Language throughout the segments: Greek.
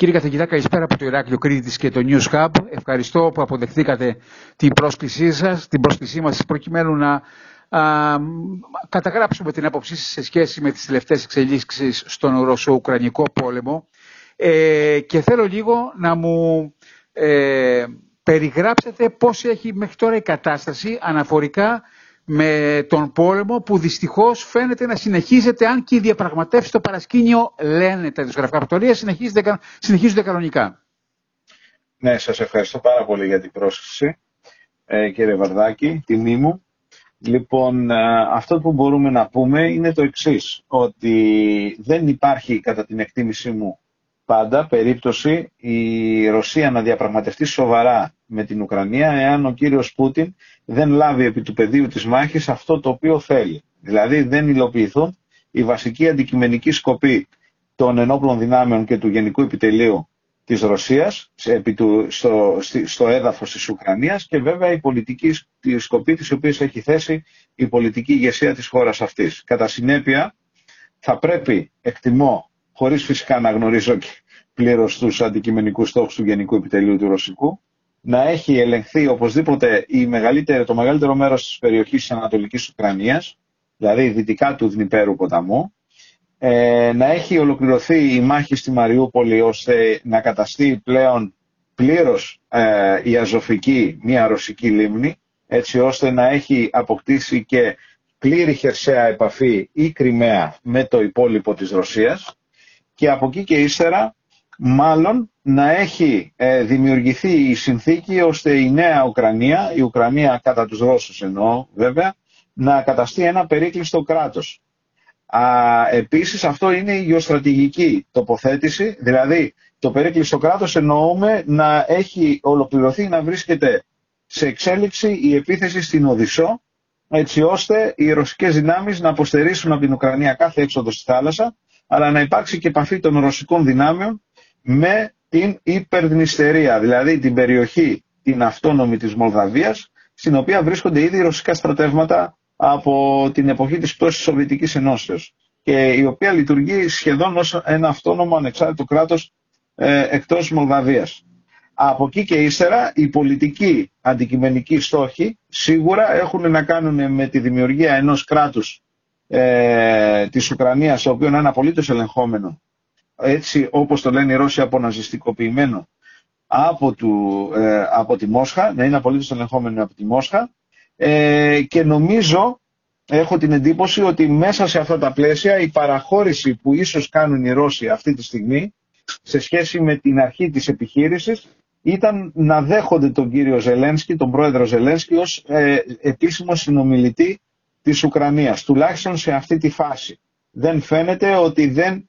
Κύριε καθηγητά, καλησπέρα από το Ηράκλειο Κρήτης και το News Hub. Ευχαριστώ που αποδεχθήκατε την πρόσκλησή σας, την πρόσκλησή μας προκειμένου να α, καταγράψουμε την άποψή σας σε σχέση με τις τελευταίες εξελίξεις στον Ρωσο-Ουκρανικό πόλεμο ε, και θέλω λίγο να μου ε, περιγράψετε πώς έχει μέχρι τώρα η κατάσταση αναφορικά με τον πόλεμο που δυστυχώς φαίνεται να συνεχίζεται αν και οι διαπραγματεύσεις στο παρασκήνιο λένε τα δημοσιογραφικά πρωτορία συνεχίζονται, συνεχίζονται κανονικά. Ναι, σας ευχαριστώ πάρα πολύ για την πρόσκληση ε, κύριε Βαρδάκη, τιμή μου. Λοιπόν, ε, αυτό που μπορούμε να πούμε είναι το εξής, ότι δεν υπάρχει κατά την εκτίμησή μου πάντα περίπτωση η Ρωσία να διαπραγματευτεί σοβαρά με την Ουκρανία εάν ο κύριος Πούτιν δεν λάβει επί του πεδίου της μάχης αυτό το οποίο θέλει. Δηλαδή δεν υλοποιηθούν οι βασικοί αντικειμενικοί σκοποί των ενόπλων δυνάμεων και του Γενικού Επιτελείου της Ρωσίας επί του, στο, στο έδαφος της Ουκρανίας και βέβαια η πολιτική σκοπή της οποίας έχει θέσει η πολιτική ηγεσία της χώρας αυτής. Κατά συνέπεια θα πρέπει, εκτιμώ, χωρίς φυσικά να γνωρίζω πλήρως τους αντικειμενικούς στόχους του Γενικού Επιτελείου του Ρωσικού, να έχει ελεγχθεί οπωσδήποτε η μεγαλύτερη, το μεγαλύτερο μέρος της περιοχής της Ανατολικής Ουκρανίας, δηλαδή δυτικά του Δνηπέρου ποταμού, ε, να έχει ολοκληρωθεί η μάχη στη Μαριούπολη ώστε να καταστεί πλέον πλήρως ε, η Αζωφική μια ρωσική λίμνη, έτσι ώστε να έχει αποκτήσει και πλήρη χερσαία επαφή η Κρυμαία με το υπόλοιπο της Ρωσίας και από εκεί και ύστερα μάλλον να έχει ε, δημιουργηθεί η συνθήκη ώστε η νέα Ουκρανία, η Ουκρανία κατά τους Ρώσους εννοώ βέβαια, να καταστεί ένα περίκλειστο κράτος. Α, επίσης αυτό είναι η γεωστρατηγική τοποθέτηση, δηλαδή το περίκλειστο κράτος εννοούμε να έχει ολοκληρωθεί να βρίσκεται σε εξέλιξη η επίθεση στην Οδυσσό έτσι ώστε οι ρωσικές δυνάμεις να αποστερήσουν από την Ουκρανία κάθε έξοδο στη θάλασσα αλλά να υπάρξει και επαφή των ρωσικών δυνάμεων με την υπερδνηστερία, δηλαδή την περιοχή την αυτόνομη της Μολδαβίας, στην οποία βρίσκονται ήδη ρωσικά στρατεύματα από την εποχή της πτώσης της Σοβιετικής Ενώσεως και η οποία λειτουργεί σχεδόν ως ένα αυτόνομο ανεξάρτητο κράτος ε, εκτός Μολδαβίας. Από εκεί και ύστερα οι πολιτικοί αντικειμενικοί στόχοι σίγουρα έχουν να κάνουν με τη δημιουργία ενός κράτους ε, της Ουκρανίας, το οποίος είναι απολύτως ελεγχόμενο έτσι όπως το λένε οι Ρώσοι αποναζιστικοποιημένο από, του, ε, από τη Μόσχα, να είναι απολύτως ελεγχόμενο από τη Μόσχα ε, και νομίζω, έχω την εντύπωση ότι μέσα σε αυτά τα πλαίσια η παραχώρηση που ίσως κάνουν οι Ρώσοι αυτή τη στιγμή σε σχέση με την αρχή της επιχείρησης ήταν να δέχονται τον κύριο Ζελένσκι, τον πρόεδρο Ζελένσκι ως ε, επίσημο συνομιλητή της Ουκρανίας, τουλάχιστον σε αυτή τη φάση. Δεν φαίνεται ότι δεν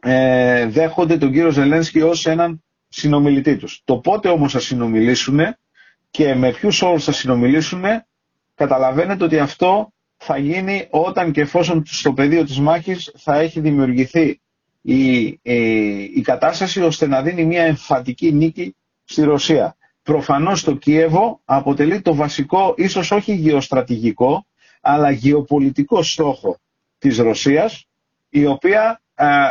ε, δέχονται τον κύριο Ζελένσκι ως έναν συνομιλητή τους. Το πότε όμως θα συνομιλήσουν και με ποιους όρους θα συνομιλήσουν καταλαβαίνετε ότι αυτό θα γίνει όταν και εφόσον στο πεδίο της μάχης θα έχει δημιουργηθεί η, η, κατάσταση ώστε να δίνει μια εμφατική νίκη στη Ρωσία. Προφανώς το Κίεβο αποτελεί το βασικό, ίσως όχι γεωστρατηγικό, αλλά γεωπολιτικό στόχο της Ρωσίας, η οποία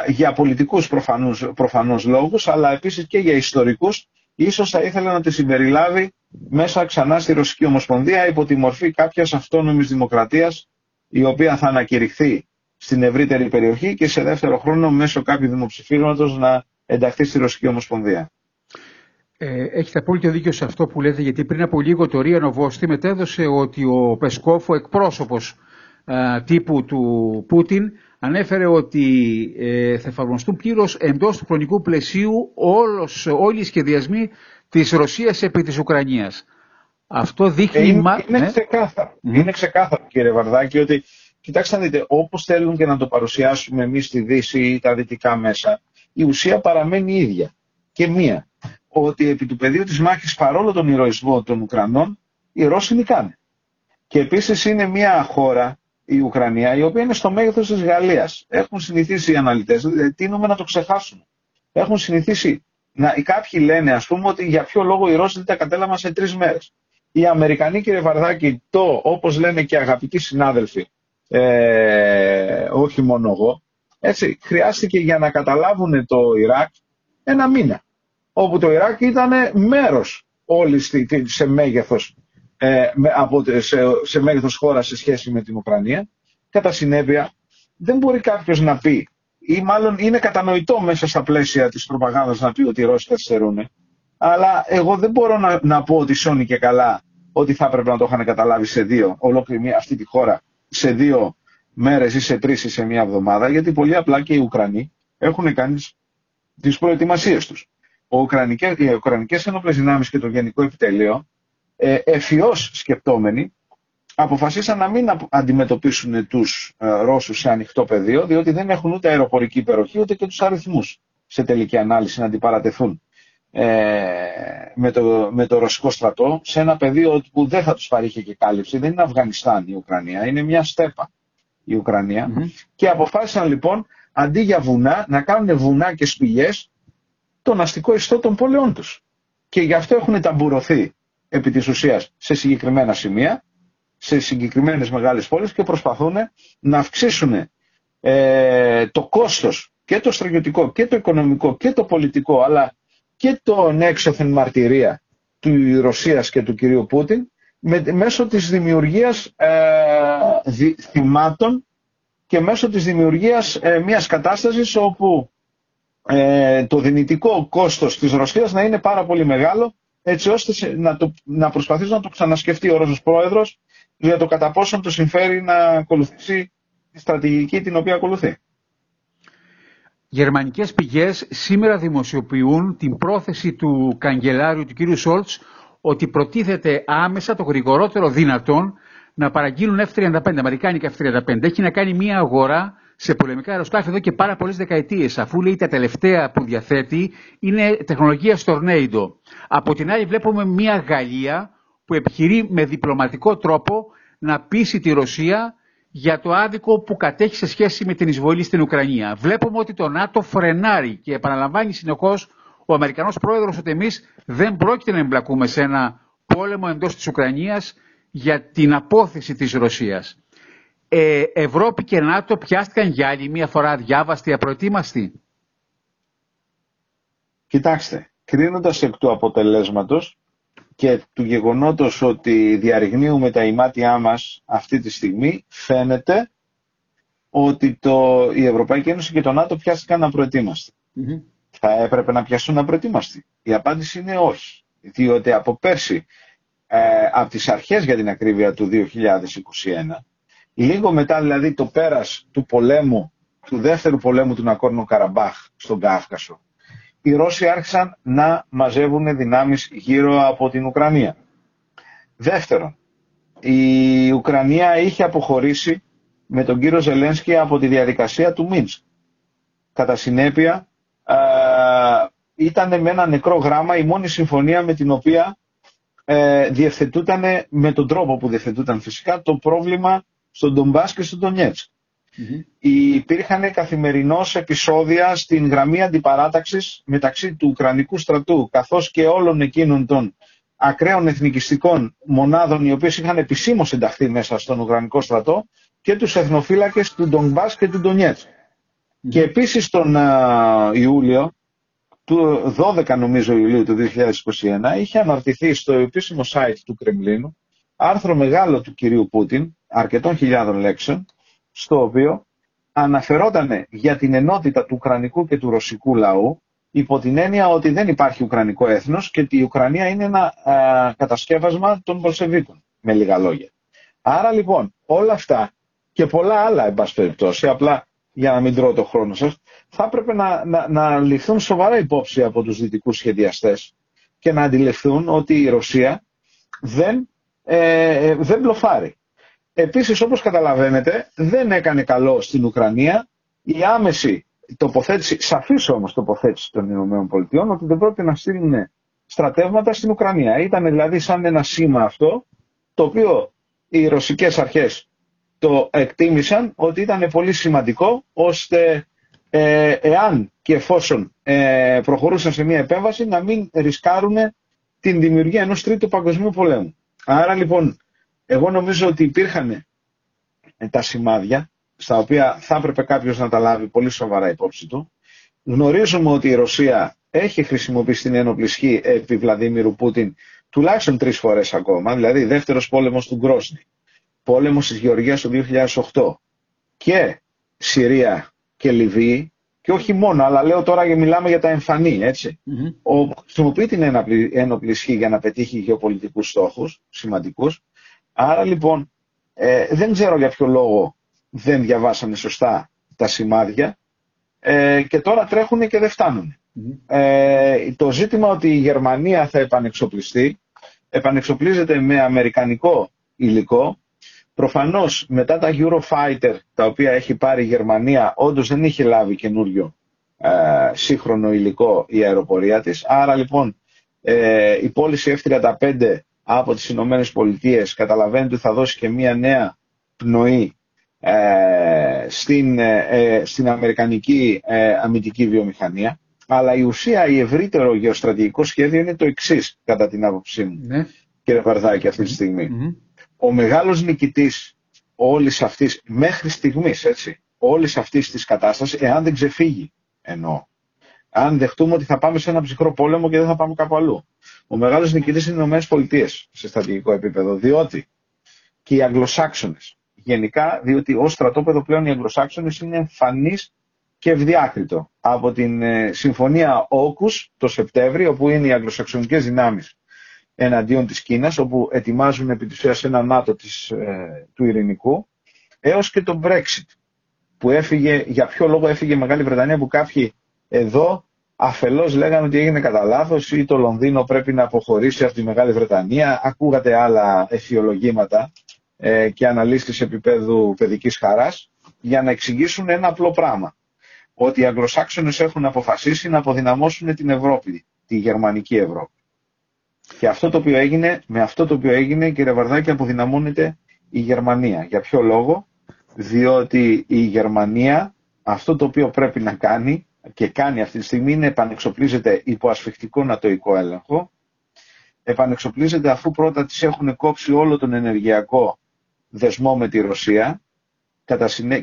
για πολιτικούς προφανούς, προφανώς λόγους, αλλά επίσης και για ιστορικούς, ίσως θα ήθελε να τη συμπεριλάβει μέσα ξανά στη Ρωσική Ομοσπονδία υπό τη μορφή κάποιας αυτόνομης δημοκρατίας, η οποία θα ανακηρυχθεί στην ευρύτερη περιοχή και σε δεύτερο χρόνο μέσω κάποιου δημοψηφίσματος να ενταχθεί στη Ρωσική Ομοσπονδία. Ε, έχετε απόλυτο δίκιο σε αυτό που λέτε, γιατί πριν από λίγο το Ρία Νοβόστη μετέδωσε ότι ο Πεσκόφ, ο εκπρόσωπος τύπου του Πούτιν, ανέφερε ότι ε, θα εφαρμοστούν πλήρως εντός του χρονικού πλαισίου όλος, όλοι οι σχεδιασμοί της Ρωσίας επί της Ουκρανίας. Αυτό δείχνει... Ε, είναι, είναι, ναι. ξεκάθαρο. είναι ξεκάθαρο κύριε Βαρδάκη ότι κοιτάξτε να δείτε όπως θέλουν και να το παρουσιάσουμε εμείς στη Δύση ή τα δυτικά μέσα η ουσία παραμένει ίδια και μία ότι επί του πεδίου της μάχης παρόλο τον ηρωισμό των Ουκρανών οι Ρώσοι νικάνε. Και επίσης είναι μια χώρα η Ουκρανία, η οποία είναι στο μέγεθος της Γαλλίας. Έχουν συνηθίσει οι αναλυτές, δηλαδή τίνουμε να το ξεχάσουμε. Έχουν συνηθίσει. Να, οι κάποιοι λένε, ας πούμε, ότι για ποιο λόγο οι Ρώσοι δεν τα κατέλαβαν σε τρεις μέρες. Οι Αμερικανοί, κύριε Βαρδάκη, το όπως λένε και αγαπητοί συνάδελφοι, ε, όχι μόνο εγώ, έτσι, χρειάστηκε για να καταλάβουν το Ιράκ ένα μήνα. Όπου το Ιράκ ήταν μέρος όλη σε μέγεθος, ε, από, σε, σε μέγεθος χώρας σε σχέση με την Ουκρανία. Κατά συνέπεια, δεν μπορεί κάποιος να πει, ή μάλλον είναι κατανοητό μέσα στα πλαίσια της προπαγάνδας να πει ότι οι Ρώσοι καθυστερούν, αλλά εγώ δεν μπορώ να, να πω ότι σώνει και καλά ότι θα έπρεπε να το είχαν καταλάβει σε δύο, ολόκληρη αυτή τη χώρα, σε δύο μέρες ή σε τρεις ή σε μία εβδομάδα, γιατί πολύ απλά και οι Ουκρανοί έχουν κάνει τις προετοιμασίες τους. Ο Ουκρανικές, οι Ουκρανικές Ενόπλες Δυνάμεις και το Γενικό Επιτελείο, ε, εφιώς σκεπτόμενοι, αποφασίσαν να μην αντιμετωπίσουν τους ε, Ρώσους σε ανοιχτό πεδίο, διότι δεν έχουν ούτε αεροπορική υπεροχή, ούτε και τους αριθμούς σε τελική ανάλυση να αντιπαρατεθούν ε, με, το, με το ρωσικό στρατό σε ένα πεδίο που δεν θα τους παρήχε και κάλυψη. Δεν είναι Αφγανιστάν η Ουκρανία, είναι μια στέπα η ουκρανια και αποφάσισαν λοιπόν αντί για βουνά να κάνουν βουνά και σπηλιές τον αστικό ιστό των πόλεων τους. Και γι' αυτό έχουν ταμπουρωθεί επί της ουσίας σε συγκεκριμένα σημεία, σε συγκεκριμένες μεγάλες πόλεις και προσπαθούν να αυξήσουν ε, το κόστος και το στρατιωτικό και το οικονομικό και το πολιτικό αλλά και τον έξωθεν μαρτυρία του Ρωσίας και του κυρίου Πούτιν με, μέσω της δημιουργίας ε, θυμάτων και μέσω της δημιουργίας ε, μιας κατάστασης όπου ε, το δυνητικό κόστος της Ρωσίας να είναι πάρα πολύ μεγάλο έτσι ώστε να, το, να προσπαθήσει να το ξανασκεφτεί ο Ρώσος Πρόεδρος για το κατά πόσον το συμφέρει να ακολουθήσει τη στρατηγική την οποία ακολουθεί. Γερμανικές πηγές σήμερα δημοσιοποιούν την πρόθεση του καγκελάριου του κ. Σόλτς ότι προτίθεται άμεσα το γρηγορότερο δυνατόν να παραγγείλουν F-35, αμερικάνικα F-35. Έχει να κάνει μια αγορά σε πολεμικά αεροσκάφη εδώ και πάρα πολλές δεκαετίες, αφού λέει τα τελευταία που διαθέτει είναι τεχνολογία Tornado. Από την άλλη, βλέπουμε μια Γαλλία που επιχειρεί με διπλωματικό τρόπο να πείσει τη Ρωσία για το άδικο που κατέχει σε σχέση με την εισβολή στην Ουκρανία. Βλέπουμε ότι το ΝΑΤΟ φρενάρει και επαναλαμβάνει συνεχώς ο Αμερικανός πρόεδρος ότι εμείς δεν πρόκειται να εμπλακούμε σε ένα πόλεμο εντός της Ουκρανίας για την απόθεση της Ρωσίας. Ε, Ευρώπη και ΝΑΤΟ πιάστηκαν για άλλη μία φορά διάβαστοι, απροετοίμαστοι. Κοιτάξτε, κρίνοντας εκ του αποτελέσματος και του γεγονότος ότι διαρριγνύουμε τα ημάτια μας αυτή τη στιγμή, φαίνεται ότι το, η Ευρωπαϊκή Ένωση και το ΝΑΤΟ πιάστηκαν απροετοίμαστοι. Mm-hmm. Θα έπρεπε να πιαστούν απροετοίμαστοι. Η απάντηση είναι όχι. Διότι από πέρσι ε, από τις αρχές για την ακρίβεια του 2021, λίγο μετά δηλαδή το πέρας του πολέμου, του δεύτερου πολέμου του Νακόρνου Καραμπάχ στον Κάφκασο, οι Ρώσοι άρχισαν να μαζεύουν δυνάμεις γύρω από την Ουκρανία. Δεύτερον, η Ουκρανία είχε αποχωρήσει με τον κύριο Ζελένσκι από τη διαδικασία του Μίνσκ. Κατά συνέπεια, ε, ήταν με ένα νεκρό γράμμα η μόνη συμφωνία με την οποία ε, διευθετούταν με τον τρόπο που διευθετούταν φυσικά το πρόβλημα στον Ντομπάς και στον Ντονιέτσκ. Mm-hmm. Υπήρχαν καθημερινώς επεισόδια στην γραμμή αντιπαράταξης μεταξύ του Ουκρανικού στρατού καθώς και όλων εκείνων των ακραίων εθνικιστικών μονάδων οι οποίες είχαν επισήμως ενταχθεί μέσα στον Ουκρανικό στρατό και τους εθνοφύλακες του Ντομπάς και του Ντονιέτσκ. Mm-hmm. Και επίσης τον uh, Ιούλιο του 12 νομίζω Ιουλίου του 2021 είχε αναρτηθεί στο επίσημο site του Κρεμλίνου άρθρο μεγάλο του κυρίου Πούτιν, αρκετών χιλιάδων λέξεων, στο οποίο αναφερόταν για την ενότητα του Ουκρανικού και του Ρωσικού λαού υπό την έννοια ότι δεν υπάρχει Ουκρανικό έθνος και ότι η Ουκρανία είναι ένα α, κατασκεύασμα των Πολσεβίκων, με λίγα λόγια. Άρα λοιπόν όλα αυτά και πολλά άλλα, εν πάση περιπτώσει, απλά για να μην τρώω το χρόνο σας, θα έπρεπε να, να, να ληφθούν σοβαρά υπόψη από τους δυτικούς σχεδιαστές και να αντιληφθούν ότι η Ρωσία δεν, ε, δεν μπλοφάρει. Επίσης, όπως καταλαβαίνετε, δεν έκανε καλό στην Ουκρανία η άμεση τοποθέτηση, σαφής όμως τοποθέτηση των ΗΠΑ ότι δεν πρόκειται να στείλουν στρατεύματα στην Ουκρανία. Ήταν δηλαδή σαν ένα σήμα αυτό, το οποίο οι ρωσικές αρχές το εκτίμησαν ότι ήταν πολύ σημαντικό ώστε ε, εάν και εφόσον ε, προχωρούσαν σε μια επέμβαση να μην ρισκάρουν την δημιουργία ενός τρίτου παγκοσμίου πολέμου. Άρα λοιπόν εγώ νομίζω ότι υπήρχαν ε, τα σημάδια στα οποία θα έπρεπε κάποιος να τα λάβει πολύ σοβαρά υπόψη του. Γνωρίζουμε ότι η Ρωσία έχει χρησιμοποιήσει την ένοπλη ισχύ επί Βλαδίμηρου Πούτιν τουλάχιστον τρεις φορές ακόμα, δηλαδή δεύτερος πόλεμος του Γκρόσνη, πόλεμος της Γεωργίας το 2008 και Συρία και Λιβύη και όχι μόνο, αλλά λέω τώρα και μιλάμε για τα εμφανή, έτσι. Mm-hmm. Ο, χρησιμοποιεί την ένοπλη ισχύ για να πετύχει γεωπολιτικούς στόχους σημαντικούς. Άρα λοιπόν ε, δεν ξέρω για ποιο λόγο δεν διαβάσανε σωστά τα σημάδια ε, και τώρα τρέχουν και δεν φτάνουν. Ε, το ζήτημα ότι η Γερμανία θα επανεξοπλιστεί, επανεξοπλίζεται με αμερικανικό υλικό. Προφανώς μετά τα Eurofighter τα οποία έχει πάρει η Γερμανία όντως δεν είχε λάβει καινούριο ε, σύγχρονο υλικό η αεροπορία της. Άρα λοιπόν ε, η πώληση F-35 από τις Ηνωμένες Πολιτείες καταλαβαίνετε ότι θα δώσει και μια νέα πνοή ε, στην, ε, στην Αμερικανική αμυντική βιομηχανία. Αλλά η ουσία, η ευρύτερο γεωστρατηγικό σχέδιο είναι το εξής, κατά την άποψή μου, ναι. κύριε Βαρδάκη, αυτή τη στιγμη Ο μεγάλος νικητής όλης αυτής, μέχρι στιγμής, έτσι, όλης αυτής της κατάστασης, εάν δεν ξεφύγει, εννοώ, αν δεχτούμε ότι θα πάμε σε ένα ψυχρό πόλεμο και δεν θα πάμε κάπου αλλού. Ο μεγάλος νικητής είναι οι Ηνωμένες Πολιτείες σε στρατηγικό επίπεδο, διότι και οι Αγγλοσάξονες, γενικά, διότι ως στρατόπεδο πλέον οι Αγγλοσάξονες είναι εμφανείς και ευδιάκριτο. Από την ε, Συμφωνία Όκους το Σεπτέμβριο, όπου είναι οι αγγλοσαξονικές δυνάμεις εναντίον της Κίνας, όπου ετοιμάζουν επί της ουσίας ένα ΝΑΤΟ της, ε, του Ειρηνικού, έως και το Brexit, που έφυγε, για ποιο λόγο έφυγε η Μεγάλη Βρετανία, που κάποιοι εδώ αφελώς λέγανε ότι έγινε κατά λάθος ή το Λονδίνο πρέπει να αποχωρήσει από τη Μεγάλη Βρετανία. Ακούγατε άλλα εφιολογήματα ε, και αναλύσεις επίπεδου παιδικής χαράς για να εξηγήσουν ένα απλό πράγμα ότι οι Αγγλοσάξονες έχουν αποφασίσει να αποδυναμώσουν την Ευρώπη, τη γερμανική Ευρώπη. Και αυτό το οποίο έγινε, με αυτό το οποίο έγινε, κύριε Βαρδάκη, αποδυναμώνεται η Γερμανία. Για ποιο λόγο, διότι η Γερμανία αυτό το οποίο πρέπει να κάνει και κάνει αυτή τη στιγμή είναι επανεξοπλίζεται υπό ασφιχτικό νατοϊκό έλεγχο, επανεξοπλίζεται αφού πρώτα τις έχουν κόψει όλο τον ενεργειακό δεσμό με τη Ρωσία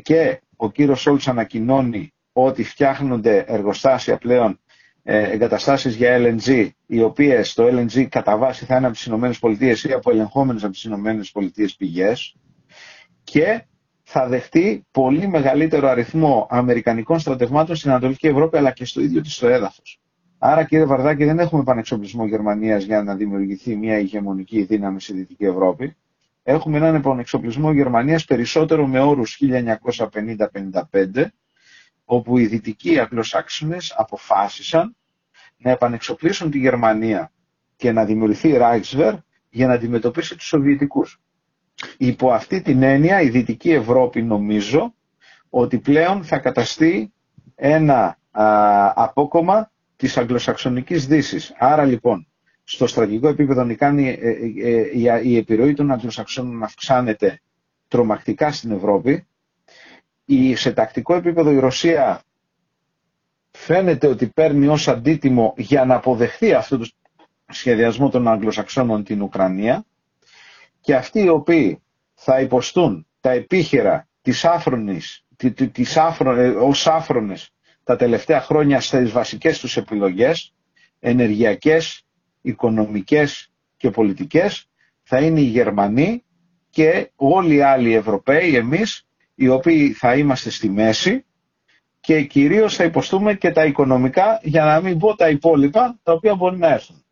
και ο κύριος Σόλτς ανακοινώνει ότι φτιάχνονται εργοστάσια πλέον ε, εγκαταστάσεις για LNG, οι οποίες το LNG κατά βάση θα είναι από τις ΗΠΑ ή από ελεγχόμενες από τις ΗΠΑ πηγές και θα δεχτεί πολύ μεγαλύτερο αριθμό αμερικανικών στρατευμάτων στην Ανατολική Ευρώπη αλλά και στο ίδιο της το έδαφος. Άρα κύριε Βαρδάκη δεν έχουμε πανεξοπλισμό Γερμανίας για να δημιουργηθεί μια ηγεμονική δύναμη στη Δυτική Ευρώπη. Έχουμε έναν επανεξοπλισμό Γερμανίας περισσότερο με όρους 1950-55 όπου οι δυτικοί Αγγλοσάξονες αποφάσισαν να επανεξοπλίσουν τη Γερμανία και να δημιουργηθεί Reichswehr για να αντιμετωπίσει τους Σοβιετικούς. Υπό αυτή την έννοια η Δυτική Ευρώπη νομίζω ότι πλέον θα καταστεί ένα α, απόκομα της Αγγλοσαξονικής Δύσης. Άρα λοιπόν στο στρατηγικό επίπεδο η, ε, ε, ε, η επιρροή των Αγγλοσαξώνων αυξάνεται τρομακτικά στην Ευρώπη η, σε τακτικό επίπεδο η Ρωσία φαίνεται ότι παίρνει ως αντίτιμο για να αποδεχθεί αυτό το σχεδιασμό των Αγγλοσαξώνων την Ουκρανία και αυτοί οι οποίοι θα υποστούν τα επίχειρα της άφρονης, της άφρο, ε, ως άφρονες τα τελευταία χρόνια στις βασικές τους επιλογές, ενεργειακές, οικονομικές και πολιτικές, θα είναι οι Γερμανοί και όλοι οι άλλοι Ευρωπαίοι, εμείς, οι οποίοι θα είμαστε στη μέση και κυρίως θα υποστούμε και τα οικονομικά για να μην πω τα υπόλοιπα τα οποία μπορεί να έρθουν.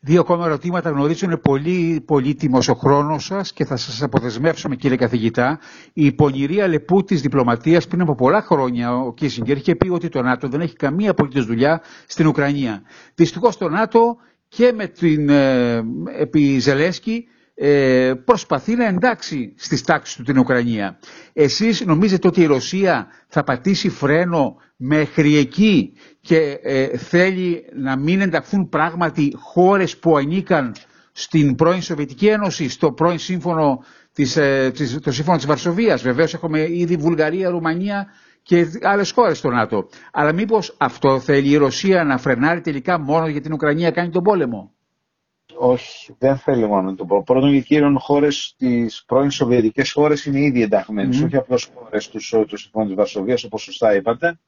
Δύο ακόμα ερωτήματα. Γνωρίζω είναι πολύ πολύτιμος ο χρόνος σας και θα σας αποδεσμεύσουμε, κύριε καθηγητά. Η πονηρή αλεπού της διπλωματίας πριν από πολλά χρόνια ο Κίσιγκερ είχε πει ότι το ΝΑΤΟ δεν έχει καμία απολύτως δουλειά στην Ουκρανία. Δυστυχώς το ΝΑΤΟ και με την ε, επί Ζελέσκι ε, προσπαθεί να εντάξει στις τάξεις του την Ουκρανία. Εσείς νομίζετε ότι η Ρωσία θα πατήσει φρένο μέχρι εκεί και ε, θέλει να μην ενταχθούν πράγματι χώρες που ανήκαν στην πρώην Σοβιετική Ένωση, στο πρώην σύμφωνο της, ε, της, το σύμφωνο της Βαρσοβίας. Βεβαίως έχουμε ήδη Βουλγαρία, Ρουμανία και άλλες χώρες στο ΝΑΤΟ. Αλλά μήπως αυτό θέλει η Ρωσία να φρενάρει τελικά μόνο για την Ουκρανία κάνει τον πόλεμο; Όχι, δεν θέλει μόνο το πω. Πρώτον και κύριον, χώρες της πρώην Σοβιετικές χώρες είναι ήδη ενταγμένες, mm. όχι απλώς χώρες του, του Συμφώνου της Βαρσοβίας, όπως σωστά είπατε.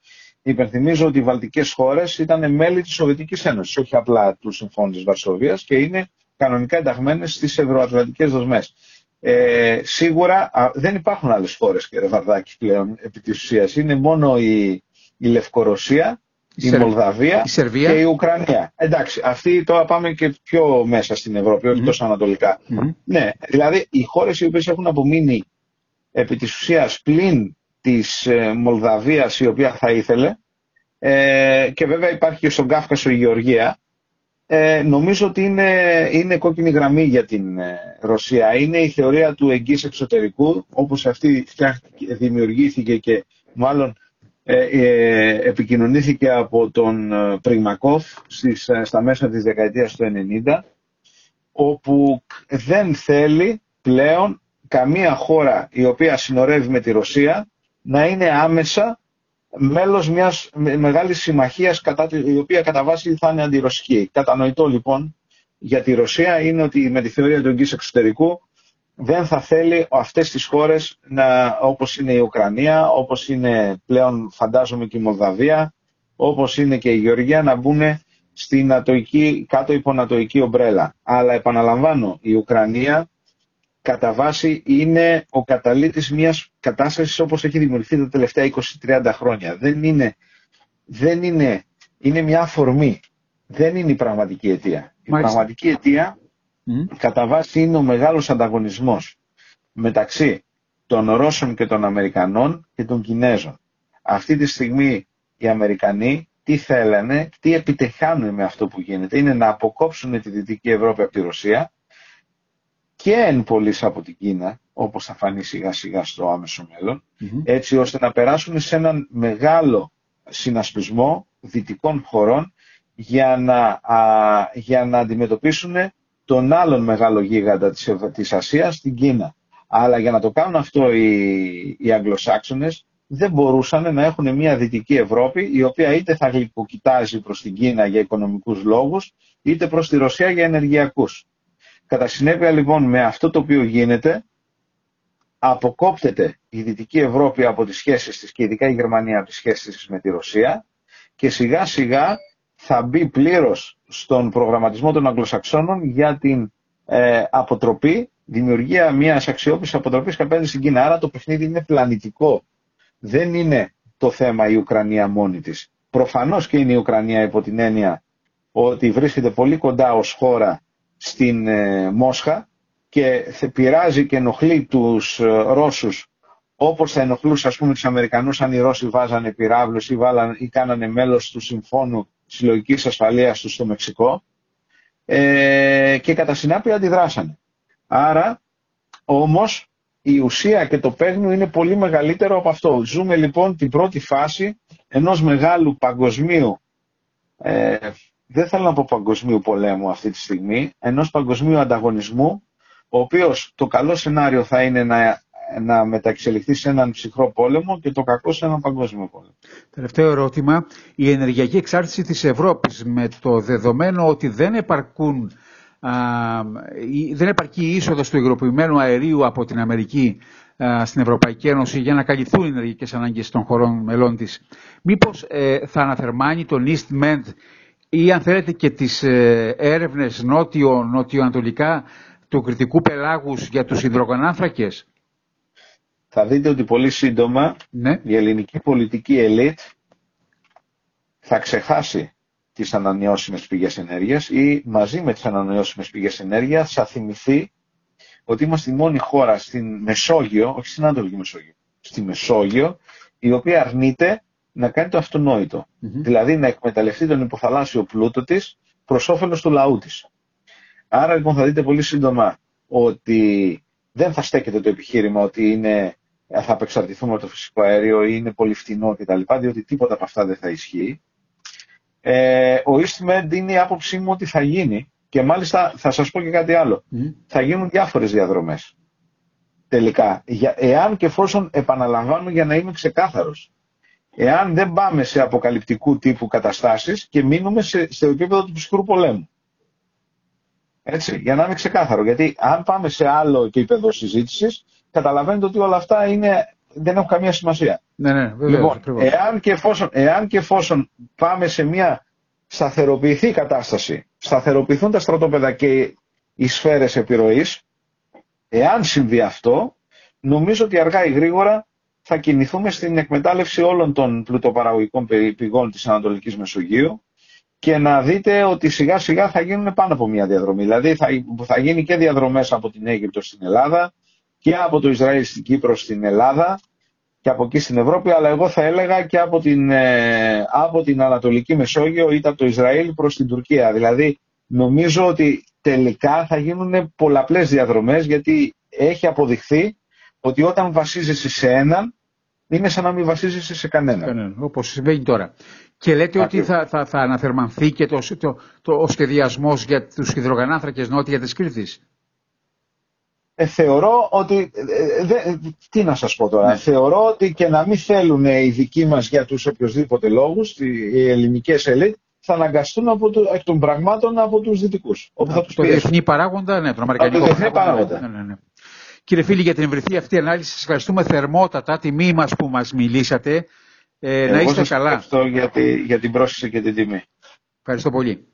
Υπενθυμίζω ότι οι βαλτικές χώρες ήταν μέλη της Σοβιετικής Ένωσης, όχι απλά του Συμφώνου της Βαρσοβίας και είναι κανονικά ενταγμένες στις ευρωατλαντικές δοσμές. Ε, σίγουρα δεν υπάρχουν άλλες χώρες, κύριε Βαρδάκη, πλέον επί της ουσίας. Είναι μόνο η, η Λευκορωσία, η, η Μολδαβία και η Ουκρανία. Εντάξει, αυτοί τώρα πάμε και πιο μέσα στην Ευρώπη, όχι τόσο ανατολικά. Ναι, δηλαδή οι χώρες οι οποίες έχουν απομείνει επί της ουσίας πλην της ε, Μολδαβίας η οποία θα ήθελε ε, και βέβαια υπάρχει και στον Κάφκασο η Γεωργία ε, νομίζω ότι είναι, είναι κόκκινη γραμμή για την ε, Ρωσία. Είναι η θεωρία του εγγύς εξωτερικού όπως αυτή δημιουργήθηκε και μάλλον ε, ε, επικοινωνήθηκε από τον Πριγμακόφ στις, στα μέσα της δεκαετίας του 90 όπου δεν θέλει πλέον καμία χώρα η οποία συνορεύει με τη Ρωσία να είναι άμεσα μέλος μιας μεγάλης συμμαχίας κατά, η οποία κατά βάση θα είναι αντιρωσική. Κατανοητό λοιπόν για τη Ρωσία είναι ότι με τη θεωρία του εγγύς εξωτερικού δεν θα θέλει αυτές τις χώρες να, όπως είναι η Ουκρανία, όπως είναι πλέον φαντάζομαι και η Μολδαβία, όπως είναι και η Γεωργία να μπουν στην ατοική, κάτω υπό νατοική ομπρέλα. Αλλά επαναλαμβάνω, η Ουκρανία κατά βάση είναι ο καταλήτης μιας κατάστασης όπως έχει δημιουργηθεί τα τελευταία 20-30 χρόνια. Δεν είναι, δεν είναι, είναι μια αφορμή. Δεν είναι η πραγματική αιτία. Η πραγματική αιτία κατά βάση είναι ο μεγάλος ανταγωνισμός μεταξύ των Ρώσων και των Αμερικανών και των Κινέζων. Αυτή τη στιγμή οι Αμερικανοί τι θέλανε, τι επιτεχάνουν με αυτό που γίνεται, είναι να αποκόψουν τη Δυτική Ευρώπη από τη Ρωσία και εν πολλής από την Κίνα, όπως θα φανεί σιγά σιγά στο άμεσο έτσι ώστε να περάσουν σε έναν μεγάλο συνασπισμό δυτικών χωρών για να, για να αντιμετωπίσουν τον άλλον μεγάλο γίγαντα της, της Ασίας, την Κίνα. Αλλά για να το κάνουν αυτό οι, οι Αγγλοσάξονες δεν μπορούσαν να έχουν μια Δυτική Ευρώπη η οποία είτε θα γλυκοκοιτάζει προς την Κίνα για οικονομικούς λόγους είτε προς τη Ρωσία για ενεργειακούς. Κατά συνέπεια λοιπόν με αυτό το οποίο γίνεται αποκόπτεται η Δυτική Ευρώπη από τις σχέσεις της και ειδικά η Γερμανία από τις σχέσεις της με τη Ρωσία και σιγά σιγά θα μπει πλήρως στον προγραμματισμό των Αγγλοσαξώνων για την ε, αποτροπή, δημιουργία μιας αξιόπισης αποτροπής απέναντι στην Κίνα. Άρα το παιχνίδι είναι πλανητικό. Δεν είναι το θέμα η Ουκρανία μόνη της. Προφανώς και είναι η Ουκρανία υπό την έννοια ότι βρίσκεται πολύ κοντά ως χώρα στην ε, Μόσχα και πειράζει και ενοχλεί τους ε, Ρώσους όπως θα ενοχλούσε ας πούμε τους Αμερικανούς αν οι Ρώσοι βάζανε πυράβλους ή, βάλαν, ή κάνανε μέλος του Συμφώνου Συλλογικής Ασφαλείας τους στο Μεξικό ε, και κατά συνάπεια αντιδράσανε. Άρα όμως η ουσία και το παίγνιο είναι πολύ μεγαλύτερο από αυτό. Ζούμε λοιπόν την πρώτη φάση ενός μεγάλου παγκοσμίου ε, δεν θέλω να πω παγκοσμίου πολέμου αυτή τη στιγμή, ενός παγκοσμίου ανταγωνισμού, ο οποίος το καλό σενάριο θα είναι να, να μεταξελιχθεί σε έναν ψυχρό πόλεμο και το κακό σε έναν παγκόσμιο πόλεμο. Τελευταίο ερώτημα. Η ενεργειακή εξάρτηση της Ευρώπης με το δεδομένο ότι δεν επαρκούν α, δεν επαρκεί η είσοδος του υγροποιημένου αερίου από την Αμερική στην Ευρωπαϊκή Ένωση για να καλυφθούν οι ενεργειακές ανάγκες των χωρών μελών της. Μήπως ε, θα αναθερμάνει τον East Med ή αν θέλετε και τις ε, έρευνες νότιο, νοτιοανατολικά του κριτικού πελάγους για τους υδρογονάνθρακες; Θα δείτε ότι πολύ σύντομα ναι. η ελληνική πολιτική ελίτ θα ξεχάσει τις ανανεώσιμες πηγές ενέργειας ή μαζί με τις ανανεώσιμες πηγές ενέργειας θα θυμηθεί ότι είμαστε η μόνη χώρα στην Μεσόγειο, όχι στην Ανατολική Μεσόγειο, στη Μεσόγειο, η οποία αρνείται να κάνει το αυτονόητο. Δηλαδή να εκμεταλλευτεί τον υποθαλάσσιο πλούτο της προς όφελος του λαού της. Άρα λοιπόν θα δείτε πολύ σύντομα ότι δεν θα στέκεται το επιχείρημα ότι είναι, θα απεξαρτηθούμε από το φυσικό αέριο ή είναι πολύ φτηνό κτλ. Διότι τίποτα από αυτά δεν θα ισχύει. Ε, ο EastMed είναι η άποψή μου ότι θα γίνει και μάλιστα θα σας πω και κάτι άλλο. Θα γίνουν διάφορες διαδρομές. Τελικά. εάν και εφόσον επαναλαμβάνω για να είμαι ξεκάθαρος εάν δεν πάμε σε αποκαλυπτικού τύπου καταστάσεις και μείνουμε σε, στο επίπεδο του ψυχρού πολέμου. Έτσι, για να είμαι ξεκάθαρο. Γιατί αν πάμε σε άλλο επίπεδο συζήτησης, καταλαβαίνετε ότι όλα αυτά είναι δεν έχουν καμία σημασία. Ναι, ναι, βεβαίως, λοιπόν, ακριβώς. εάν και, εφόσον, εάν και εφόσον πάμε σε μια σταθεροποιηθεί κατάσταση, σταθεροποιηθούν τα στρατόπεδα και οι σφαίρες επιρροής, εάν συμβεί αυτό, νομίζω ότι αργά ή γρήγορα θα κινηθούμε στην εκμετάλλευση όλων των πλουτοπαραγωγικών πηγών της Ανατολικής Μεσογείου και να δείτε ότι σιγά σιγά θα γίνουν πάνω από μια διαδρομή. Δηλαδή θα, θα γίνει και διαδρομές από την Αίγυπτο στην Ελλάδα και από το Ισραήλ στην Κύπρο στην Ελλάδα και από εκεί στην Ευρώπη, αλλά εγώ θα έλεγα και από την, ε, από την Ανατολική Μεσόγειο ή από το Ισραήλ προς την Τουρκία. Δηλαδή νομίζω ότι τελικά θα γίνουν πολλαπλές διαδρομές γιατί έχει αποδειχθεί ότι όταν βασίζεσαι σε έναν είναι σαν να μην βασίζεσαι σε κανέναν. Κανένα, όπως συμβαίνει τώρα. Και λέτε ότι θα, θα, θα αναθερμανθεί και το, το, το, ο σχεδιασμός για τους υδρογανάνθρακες νότια της Κρήτης. Ε, θεωρώ ότι, ε, δε, τι να σας πω τώρα, Ναι. θεωρώ ότι και να μην θέλουν οι δικοί μας για τους οποιοδήποτε λόγους, οι οι ελληνικές ελίτ, θα αναγκαστούν από το, εκ των πραγμάτων από τους δυτικούς. Όπου θα Από τους το πιέσουν. διεθνή παράγοντα, ναι, τον Αμερικανικό Από το διεθνή παράγοντα. Ναι, ναι, ναι. Κύριε φίλοι, για την ευρυθή αυτή ανάλυση, σας ευχαριστούμε θερμότατα, τιμή μας που μας μιλήσατε. Ε, να Εγώ είστε σας καλά. ευχαριστώ για, τη- για την πρόσκληση και την τιμή. Ευχαριστώ πολύ.